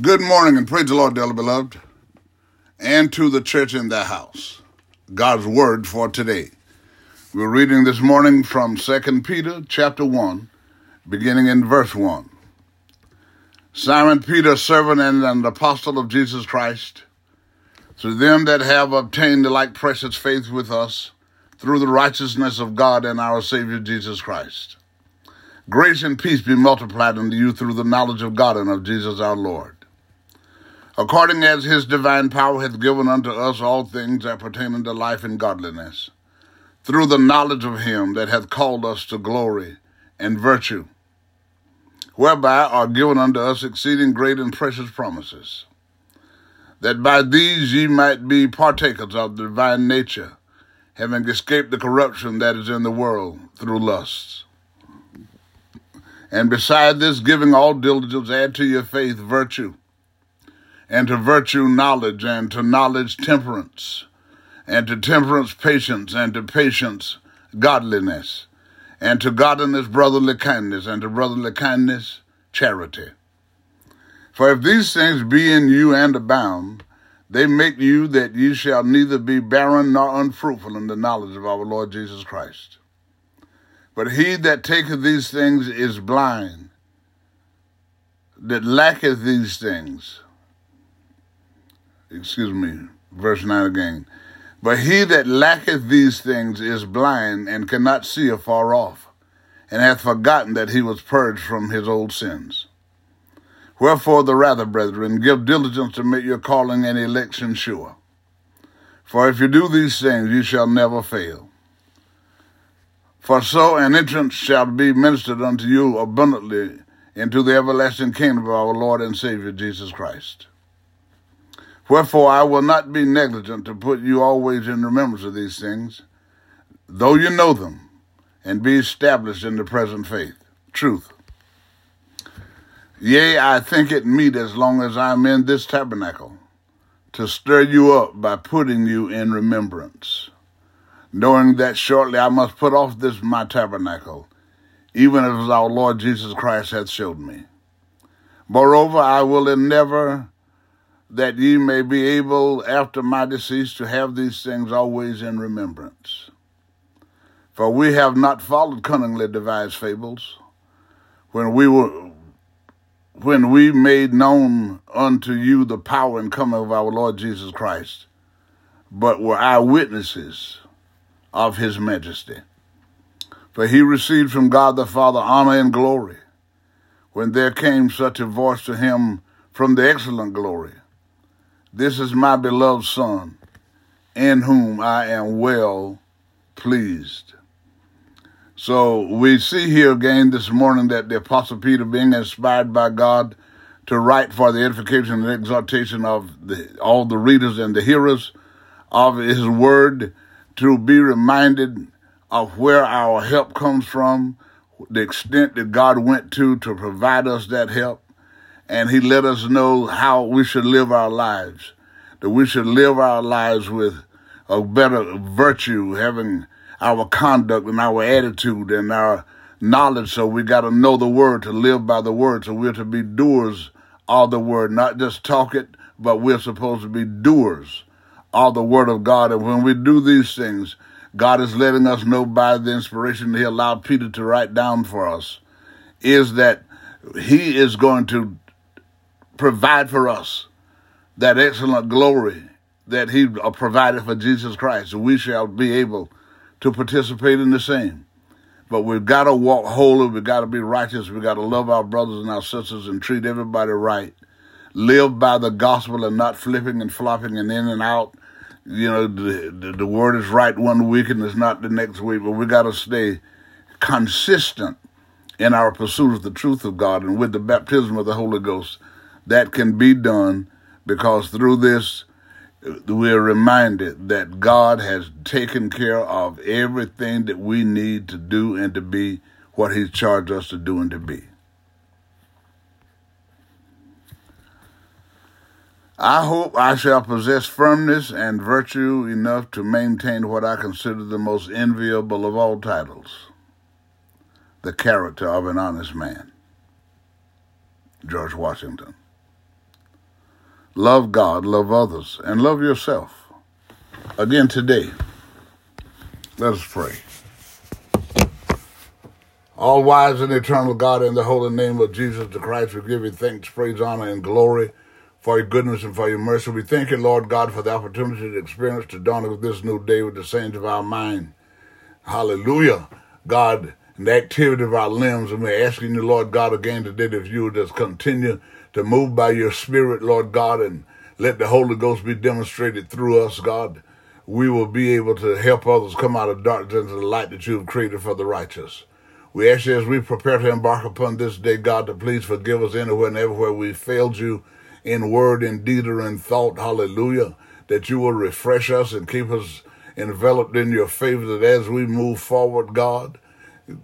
Good morning and praise the Lord, dearly beloved, and to the church in the house. God's word for today. We're reading this morning from 2 Peter chapter 1, beginning in verse 1. Simon Peter, servant and an apostle of Jesus Christ, to them that have obtained the like precious faith with us through the righteousness of God and our Savior Jesus Christ. Grace and peace be multiplied unto you through the knowledge of God and of Jesus our Lord. According as his divine power hath given unto us all things that pertain unto life and godliness, through the knowledge of him that hath called us to glory and virtue, whereby are given unto us exceeding great and precious promises, that by these ye might be partakers of the divine nature, having escaped the corruption that is in the world through lusts. And beside this, giving all diligence, add to your faith virtue, and to virtue knowledge, and to knowledge temperance, and to temperance patience, and to patience godliness, and to godliness brotherly kindness, and to brotherly kindness charity. For if these things be in you and abound, they make you that ye shall neither be barren nor unfruitful in the knowledge of our Lord Jesus Christ. But he that taketh these things is blind, that lacketh these things. Excuse me, verse 9 again. But he that lacketh these things is blind and cannot see afar off, and hath forgotten that he was purged from his old sins. Wherefore, the rather, brethren, give diligence to make your calling and election sure. For if you do these things, you shall never fail. For so an entrance shall be ministered unto you abundantly into the everlasting kingdom of our Lord and Savior Jesus Christ. Wherefore I will not be negligent to put you always in remembrance of these things, though you know them, and be established in the present faith, truth. Yea, I think it meet as long as I am in this tabernacle, to stir you up by putting you in remembrance knowing that shortly I must put off this my tabernacle, even as our Lord Jesus Christ hath showed me. Moreover, I will endeavor that ye may be able after my decease to have these things always in remembrance. For we have not followed cunningly devised fables, when we were when we made known unto you the power and coming of our Lord Jesus Christ, but were eyewitnesses of his majesty. For he received from God the Father honor and glory when there came such a voice to him from the excellent glory. This is my beloved Son, in whom I am well pleased. So we see here again this morning that the Apostle Peter, being inspired by God to write for the edification and exhortation of the, all the readers and the hearers of his word, to be reminded of where our help comes from, the extent that God went to to provide us that help, and He let us know how we should live our lives, that we should live our lives with a better virtue, having our conduct and our attitude and our knowledge. So we got to know the word to live by the word. So we're to be doers of the word, not just talk it, but we're supposed to be doers of the Word of God. And when we do these things, God is letting us know by the inspiration He allowed Peter to write down for us is that He is going to provide for us that excellent glory that He uh, provided for Jesus Christ. So we shall be able to participate in the same. But we've got to walk holy. We've got to be righteous. We've got to love our brothers and our sisters and treat everybody right. Live by the gospel and not flipping and flopping and in and out you know, the, the, the word is right one week and it's not the next week, but we got to stay consistent in our pursuit of the truth of God and with the baptism of the Holy Ghost. That can be done because through this, we're reminded that God has taken care of everything that we need to do and to be what He's charged us to do and to be. I hope I shall possess firmness and virtue enough to maintain what I consider the most enviable of all titles the character of an honest man. George Washington. Love God, love others, and love yourself. Again today, let us pray. All wise and eternal God, in the holy name of Jesus the Christ, we give you thanks, praise, honor, and glory for your goodness and for your mercy. We thank you, Lord God, for the opportunity to experience the dawn of this new day with the saints of our mind. Hallelujah. God, and the activity of our limbs. And we're asking you, Lord God, again today that you would just continue to move by your spirit, Lord God, and let the Holy Ghost be demonstrated through us, God. We will be able to help others come out of darkness into the light that you have created for the righteous. We ask you as we prepare to embark upon this day, God, to please forgive us anywhere and everywhere we failed you in word, in deed, or in thought. Hallelujah. That you will refresh us and keep us enveloped in your favor that as we move forward, God,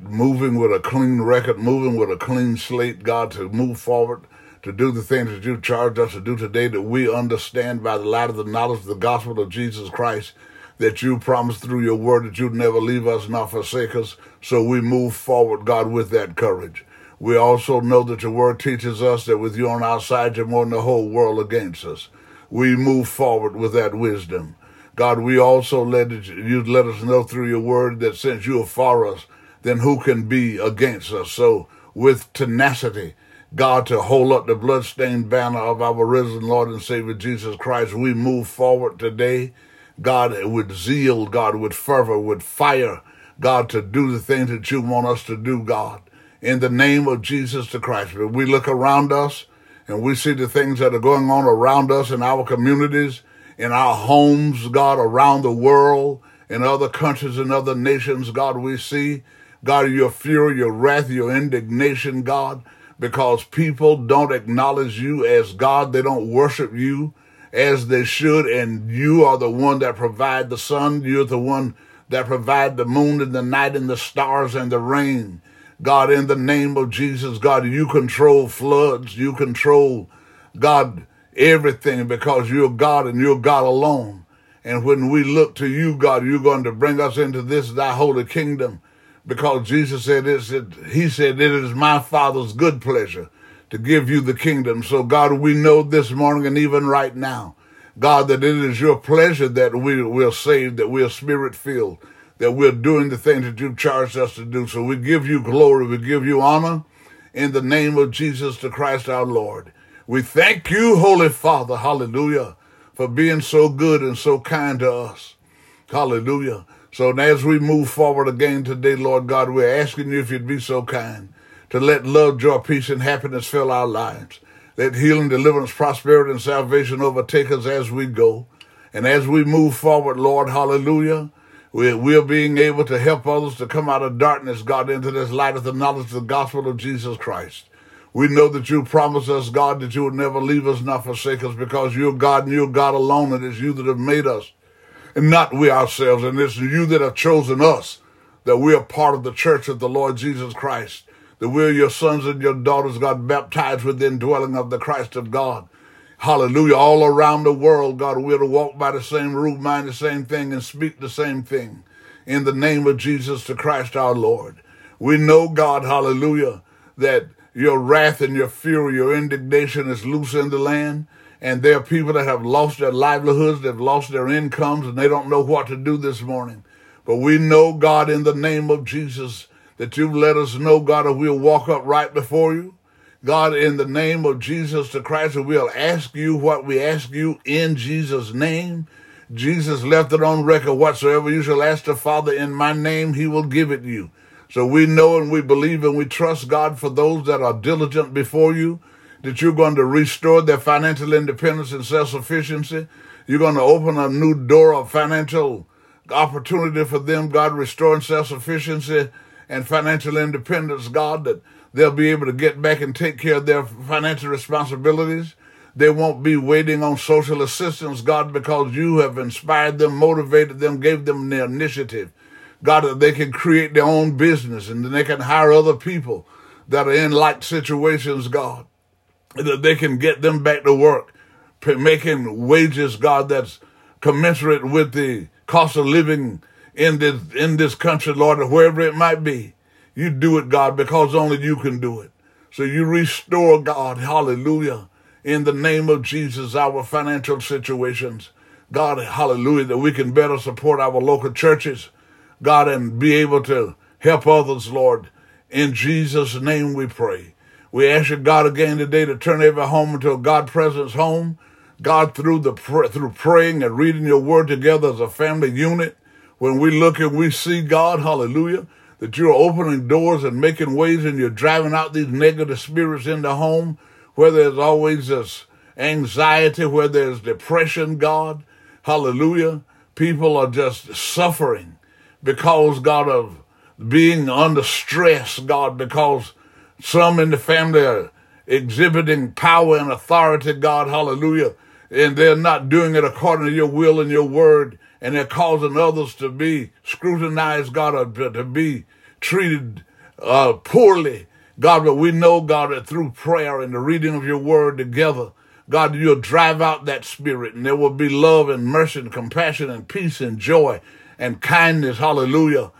moving with a clean record, moving with a clean slate, God, to move forward, to do the things that you charged us to do today, that we understand by the light of the knowledge of the gospel of Jesus Christ, that you promised through your word that you'd never leave us nor forsake us. So we move forward, God, with that courage. We also know that your word teaches us that with you on our side, you're more than the whole world against us. We move forward with that wisdom. God, we also let you let us know through your word that since you are for us, then who can be against us? So with tenacity, God, to hold up the bloodstained banner of our risen Lord and Savior Jesus Christ, we move forward today, God, with zeal, God, with fervor, with fire, God, to do the things that you want us to do, God, in the name of Jesus the Christ. But we look around us and we see the things that are going on around us in our communities, in our homes, God, around the world, in other countries and other nations, God, we see, God, your fury, your wrath, your indignation, God, because people don't acknowledge you as God. They don't worship you as they should. And you are the one that provide the sun. You're the one that provide the moon and the night and the stars and the rain. God, in the name of Jesus, God, you control floods. You control, God, everything because you're God and you're God alone. And when we look to you, God, you're going to bring us into this thy holy kingdom because Jesus said this, he said, it is my father's good pleasure to give you the kingdom. So God, we know this morning and even right now, God, that it is your pleasure that we will saved, that we are spirit filled, that we're doing the things that you've charged us to do. So we give you glory. We give you honor in the name of Jesus the Christ our Lord. We thank you, Holy Father, hallelujah, for being so good and so kind to us. Hallelujah. So as we move forward again today, Lord God, we're asking you if you'd be so kind to let love, joy, peace, and happiness fill our lives. Let healing, deliverance, prosperity, and salvation overtake us as we go. And as we move forward, Lord, hallelujah, we're, we're being able to help others to come out of darkness, God, into this light of the knowledge of the gospel of Jesus Christ. We know that you promised us, God, that you would never leave us nor forsake us because you're God and you're God alone, and it's you that have made us and not we ourselves. And it's you that have chosen us, that we are part of the church of the Lord Jesus Christ, that we're your sons and your daughters, God, baptized within dwelling of the Christ of God. Hallelujah. All around the world, God, we're to walk by the same rule, mind the same thing, and speak the same thing. In the name of Jesus the Christ our Lord. We know, God, hallelujah, that your wrath and your fury, your indignation is loose in the land. And there are people that have lost their livelihoods, they've lost their incomes, and they don't know what to do this morning. But we know, God, in the name of Jesus, that you've let us know, God, that we'll walk up right before you. God, in the name of Jesus the Christ, we'll ask you what we ask you in Jesus' name. Jesus left it on record, whatsoever you shall ask the Father in my name, he will give it you. So we know and we believe and we trust God for those that are diligent before you that you're going to restore their financial independence and self-sufficiency. You're going to open a new door of financial opportunity for them, God, restoring self-sufficiency and financial independence, God, that they'll be able to get back and take care of their financial responsibilities. They won't be waiting on social assistance, God, because you have inspired them, motivated them, gave them the initiative. God, that they can create their own business and then they can hire other people that are in like situations, God that they can get them back to work, making wages, God, that's commensurate with the cost of living in this in this country, Lord, or wherever it might be. You do it, God, because only you can do it. So you restore, God, hallelujah, in the name of Jesus our financial situations. God, hallelujah, that we can better support our local churches, God, and be able to help others, Lord. In Jesus' name we pray. We ask you, God, again today to turn every home into a God presence home. God, through the through praying and reading your word together as a family unit, when we look and we see God, hallelujah, that you're opening doors and making ways and you're driving out these negative spirits in the home, where there's always this anxiety, where there's depression, God, hallelujah. People are just suffering because, God, of being under stress, God, because some in the family are exhibiting power and authority, God, hallelujah, and they're not doing it according to your will and your word, and they're causing others to be scrutinized, God, to be treated uh, poorly. God, but we know, God, that through prayer and the reading of your word together, God, you'll drive out that spirit and there will be love and mercy and compassion and peace and joy and kindness. Hallelujah.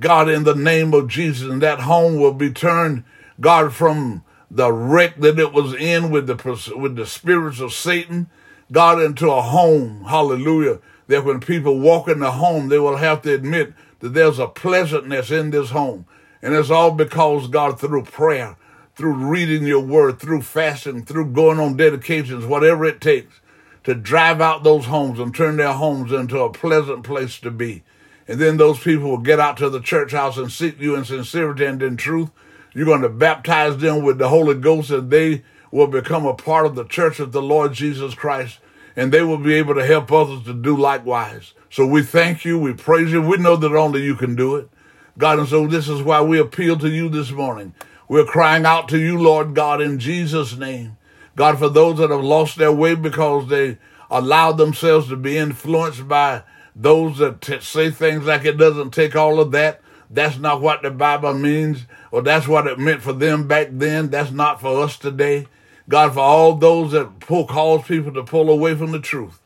God, in the name of Jesus, and that home will be turned, God, from the wreck that it was in with the, with the spirits of Satan, God, into a home. Hallelujah. That when people walk in the home, they will have to admit that there's a pleasantness in this home. And it's all because, God, through prayer, through reading your word, through fasting, through going on dedications, whatever it takes to drive out those homes and turn their homes into a pleasant place to be. And then those people will get out to the church house and seek you in sincerity and in truth. You're going to baptize them with the Holy Ghost and they will become a part of the church of the Lord Jesus Christ and they will be able to help others to do likewise. So we thank you. We praise you. We know that only you can do it. God, and so this is why we appeal to you this morning. We're crying out to you, Lord God, in Jesus' name. God, for those that have lost their way because they allowed themselves to be influenced by those that t- say things like it doesn't take all of that. That's not what the Bible means, or that's what it meant for them back then. That's not for us today. God, for all those that pull, cause people to pull away from the truth.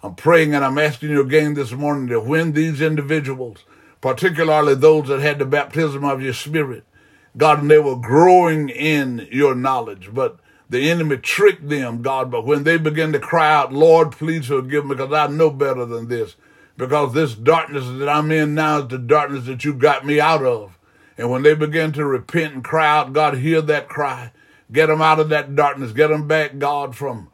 I'm praying and I'm asking you again this morning that when these individuals, particularly those that had the baptism of your spirit, God, and they were growing in your knowledge, but the enemy tricked them, God, but when they began to cry out, Lord, please forgive me because I know better than this because this darkness that I'm in now is the darkness that you got me out of. And when they begin to repent and cry out, God, hear that cry. Get them out of that darkness. Get them back, God, from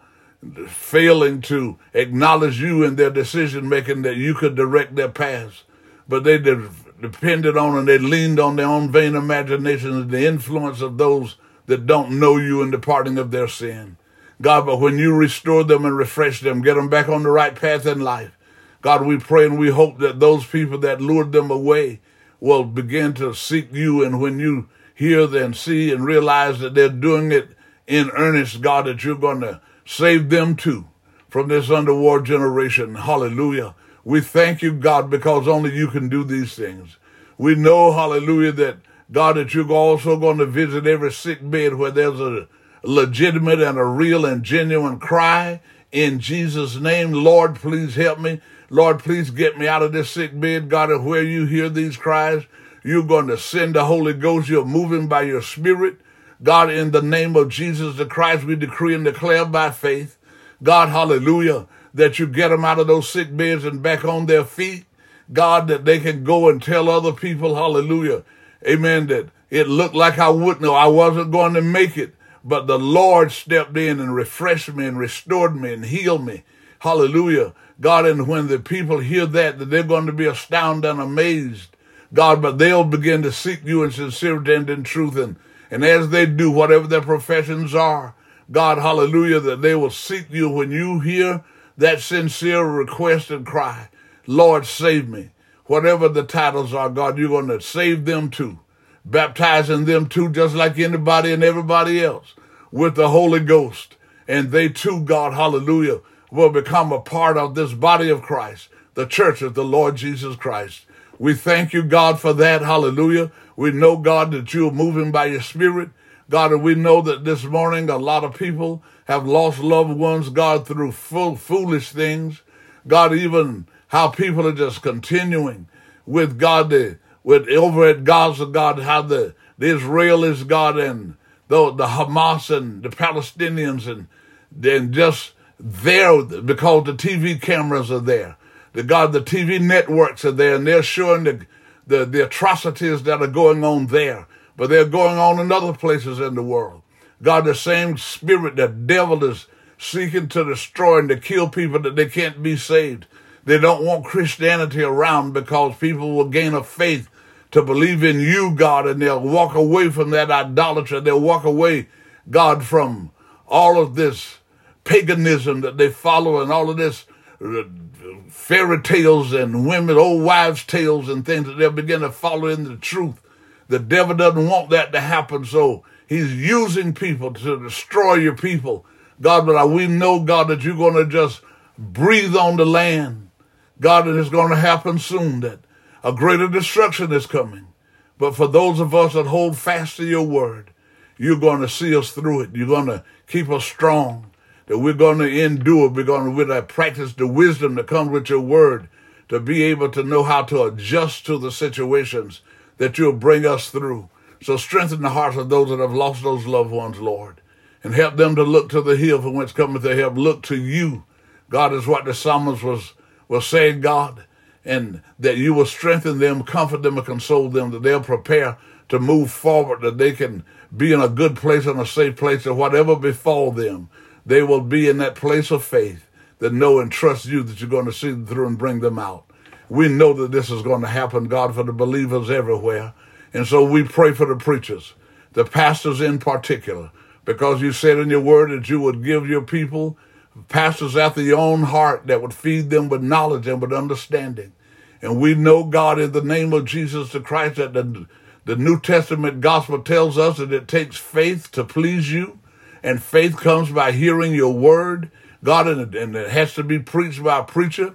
failing to acknowledge you in their decision making that you could direct their paths. But they de- depended on and they leaned on their own vain imaginations and the influence of those that don't know you in the parting of their sin. God, but when you restore them and refresh them, get them back on the right path in life. God, we pray and we hope that those people that lured them away will begin to seek you. And when you hear and see and realize that they're doing it in earnest, God, that you're going to save them too from this underworld generation. Hallelujah. We thank you, God, because only you can do these things. We know, hallelujah, that God, that you're also going to visit every sick bed where there's a legitimate and a real and genuine cry in Jesus' name. Lord, please help me. Lord, please get me out of this sick bed. God, and where you hear these cries, you're going to send the Holy Ghost. You're moving by your spirit. God, in the name of Jesus the Christ, we decree and declare by faith, God, hallelujah, that you get them out of those sick beds and back on their feet. God, that they can go and tell other people, hallelujah, amen, that it looked like I wouldn't, know I wasn't going to make it, but the Lord stepped in and refreshed me and restored me and healed me. Hallelujah. God, and when the people hear that, that they're going to be astounded and amazed, God, but they'll begin to seek you in sincerity and in truth. And, and as they do, whatever their professions are, God, hallelujah, that they will seek you when you hear that sincere request and cry, Lord, save me. Whatever the titles are, God, you're going to save them too, baptizing them too, just like anybody and everybody else with the Holy Ghost. And they too, God, hallelujah, will become a part of this body of Christ, the church of the Lord Jesus Christ. We thank you, God, for that. Hallelujah. We know, God, that you're moving by your spirit. God, and we know that this morning a lot of people have lost loved ones, God, through full, foolish things. God, even how people are just continuing with God, the, with over at Gaza, God, how the, the Israelis, God, and the, the Hamas and the Palestinians and then just there because the TV cameras are there. The God, the TV networks are there and they're showing the, the, the atrocities that are going on there, but they're going on in other places in the world. God, the same spirit, the devil is seeking to destroy and to kill people that they can't be saved. They don't want Christianity around because people will gain a faith to believe in you, God, and they'll walk away from that idolatry. They'll walk away, God, from all of this paganism that they follow and all of this uh, fairy tales and women, old wives' tales and things that they'll begin to follow in the truth. The devil doesn't want that to happen, so he's using people to destroy your people. God, but we know, God, that you're going to just breathe on the land. God, it is going to happen soon that a greater destruction is coming. But for those of us that hold fast to your word, you're going to see us through it. You're going to keep us strong that we're going to endure. We're going to practice the wisdom that comes with your word to be able to know how to adjust to the situations that you'll bring us through. So strengthen the hearts of those that have lost those loved ones, Lord, and help them to look to the hill from whence cometh their help. Look to you. God is what the psalmist was, was saying, God, and that you will strengthen them, comfort them, and console them, that they'll prepare to move forward, that they can be in a good place and a safe place, that whatever befall them, they will be in that place of faith that know and trust you that you're going to see them through and bring them out. We know that this is going to happen, God, for the believers everywhere. And so we pray for the preachers, the pastors in particular, because you said in your word that you would give your people pastors after your own heart that would feed them with knowledge and with understanding. And we know, God, in the name of Jesus the Christ, that the, the New Testament gospel tells us that it takes faith to please you and faith comes by hearing your word, God, and, and it has to be preached by a preacher,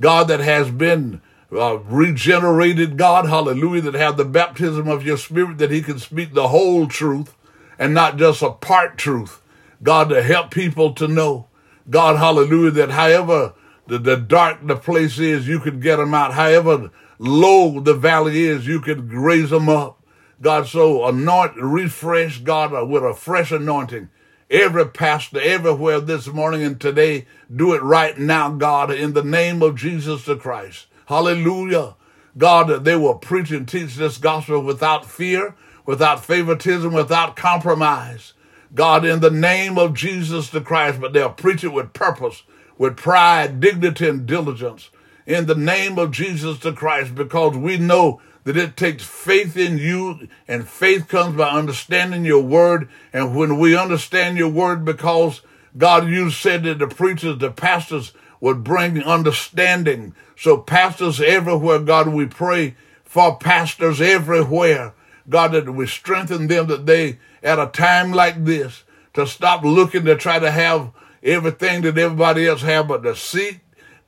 God, that has been uh, regenerated, God, hallelujah, that have the baptism of your spirit, that he can speak the whole truth and not just a part truth, God, to help people to know, God, hallelujah, that however the, the dark the place is, you can get them out. However low the valley is, you can raise them up. God, so anoint, refresh, God, uh, with a fresh anointing every pastor everywhere this morning and today. Do it right now, God, in the name of Jesus the Christ. Hallelujah. God, they will preach and teach this gospel without fear, without favoritism, without compromise. God, in the name of Jesus the Christ, but they'll preach it with purpose, with pride, dignity, and diligence. In the name of Jesus the Christ, because we know that it takes faith in you and faith comes by understanding your word. And when we understand your word, because God, you said that the preachers, the pastors would bring understanding. So pastors everywhere, God, we pray for pastors everywhere. God, that we strengthen them that they, at a time like this, to stop looking to try to have everything that everybody else have, but to seek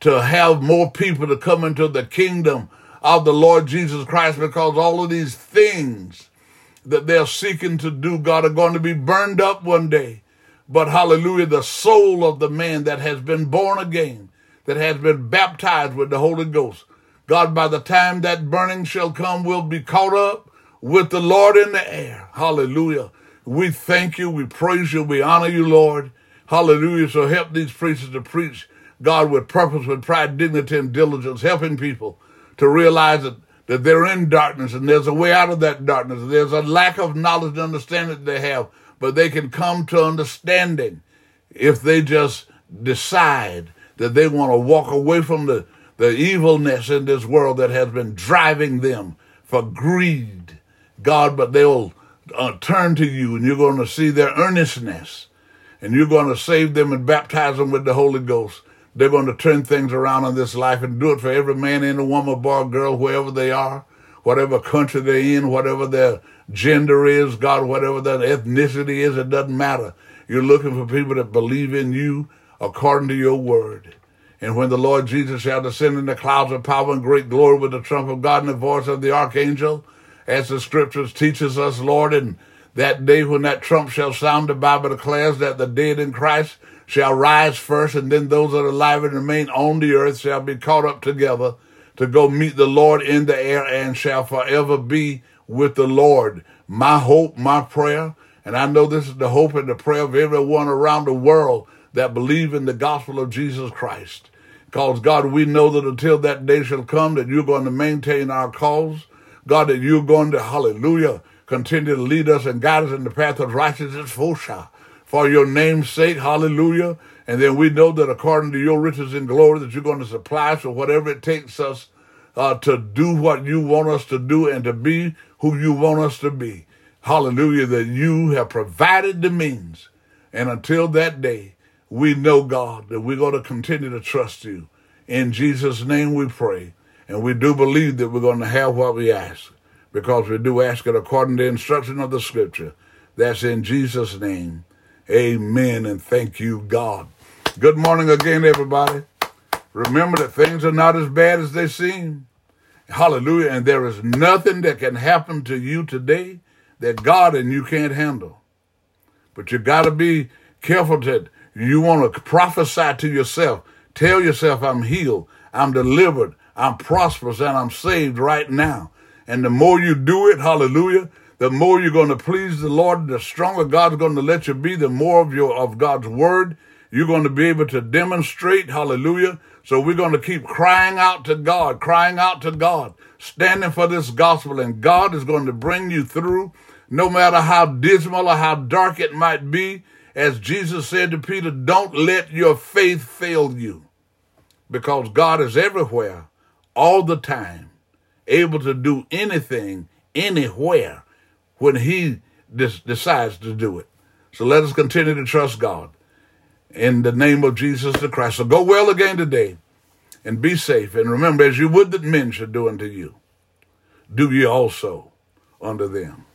to have more people to come into the kingdom of the Lord Jesus Christ because all of these things that they're seeking to do, God, are going to be burned up one day. But hallelujah, the soul of the man that has been born again, that has been baptized with the Holy Ghost, God, by the time that burning shall come, will be caught up with the Lord in the air. Hallelujah. We thank you, we praise you, we honor you, Lord. Hallelujah. So help these preachers to preach, God, with purpose, with pride, dignity, and diligence, helping people to realize that, that they're in darkness and there's a way out of that darkness. There's a lack of knowledge and understanding that they have, but they can come to understanding if they just decide that they want to walk away from the, the evilness in this world that has been driving them for greed, God, but they'll uh, turn to you and you're going to see their earnestness and you're going to save them and baptize them with the Holy Ghost. They're going to turn things around in this life and do it for every man and woman, boy, girl, wherever they are, whatever country they're in, whatever their gender is, God, whatever their ethnicity is, it doesn't matter. You're looking for people that believe in you according to your word. And when the Lord Jesus shall descend in the clouds of power and great glory with the trump of God and the voice of the archangel, as the scriptures teaches us, Lord, and that day when that trump shall sound, the Bible declares that the dead in Christ shall rise first, and then those that are alive and remain on the earth shall be caught up together to go meet the Lord in the air and shall forever be with the Lord. My hope, my prayer, and I know this is the hope and the prayer of everyone around the world that believe in the gospel of Jesus Christ. Because, God, we know that until that day shall come, that you're going to maintain our cause. God, that you're going to, hallelujah, continue to lead us and guide us in the path of righteousness for For your name's sake, hallelujah. And then we know that according to your riches and glory, that you're going to supply us with whatever it takes us uh, to do what you want us to do and to be who you want us to be. Hallelujah, that you have provided the means. And until that day, we know, God, that we're going to continue to trust you. In Jesus' name we pray. And we do believe that we're going to have what we ask because we do ask it according to the instruction of the scripture. That's in Jesus' name. Amen. And thank you, God. Good morning again, everybody. Remember that things are not as bad as they seem. Hallelujah. And there is nothing that can happen to you today that God and you can't handle. But you got to be careful that you want to prophesy to yourself. Tell yourself, I'm healed, I'm delivered, I'm prosperous, and I'm saved right now. And the more you do it, hallelujah, the more you're going to please the Lord, the stronger God's going to let you be, the more of your of God's word you're going to be able to demonstrate, hallelujah. So we're going to keep crying out to God, crying out to God, standing for this gospel, and God is going to bring you through no matter how dismal or how dark it might be. As Jesus said to Peter, don't let your faith fail you because God is everywhere all the time, able to do anything, anywhere when he decides to do it. So let us continue to trust God in the name of Jesus the Christ. So go well again today and be safe. And remember, as you would that men should do unto you, do ye also unto them.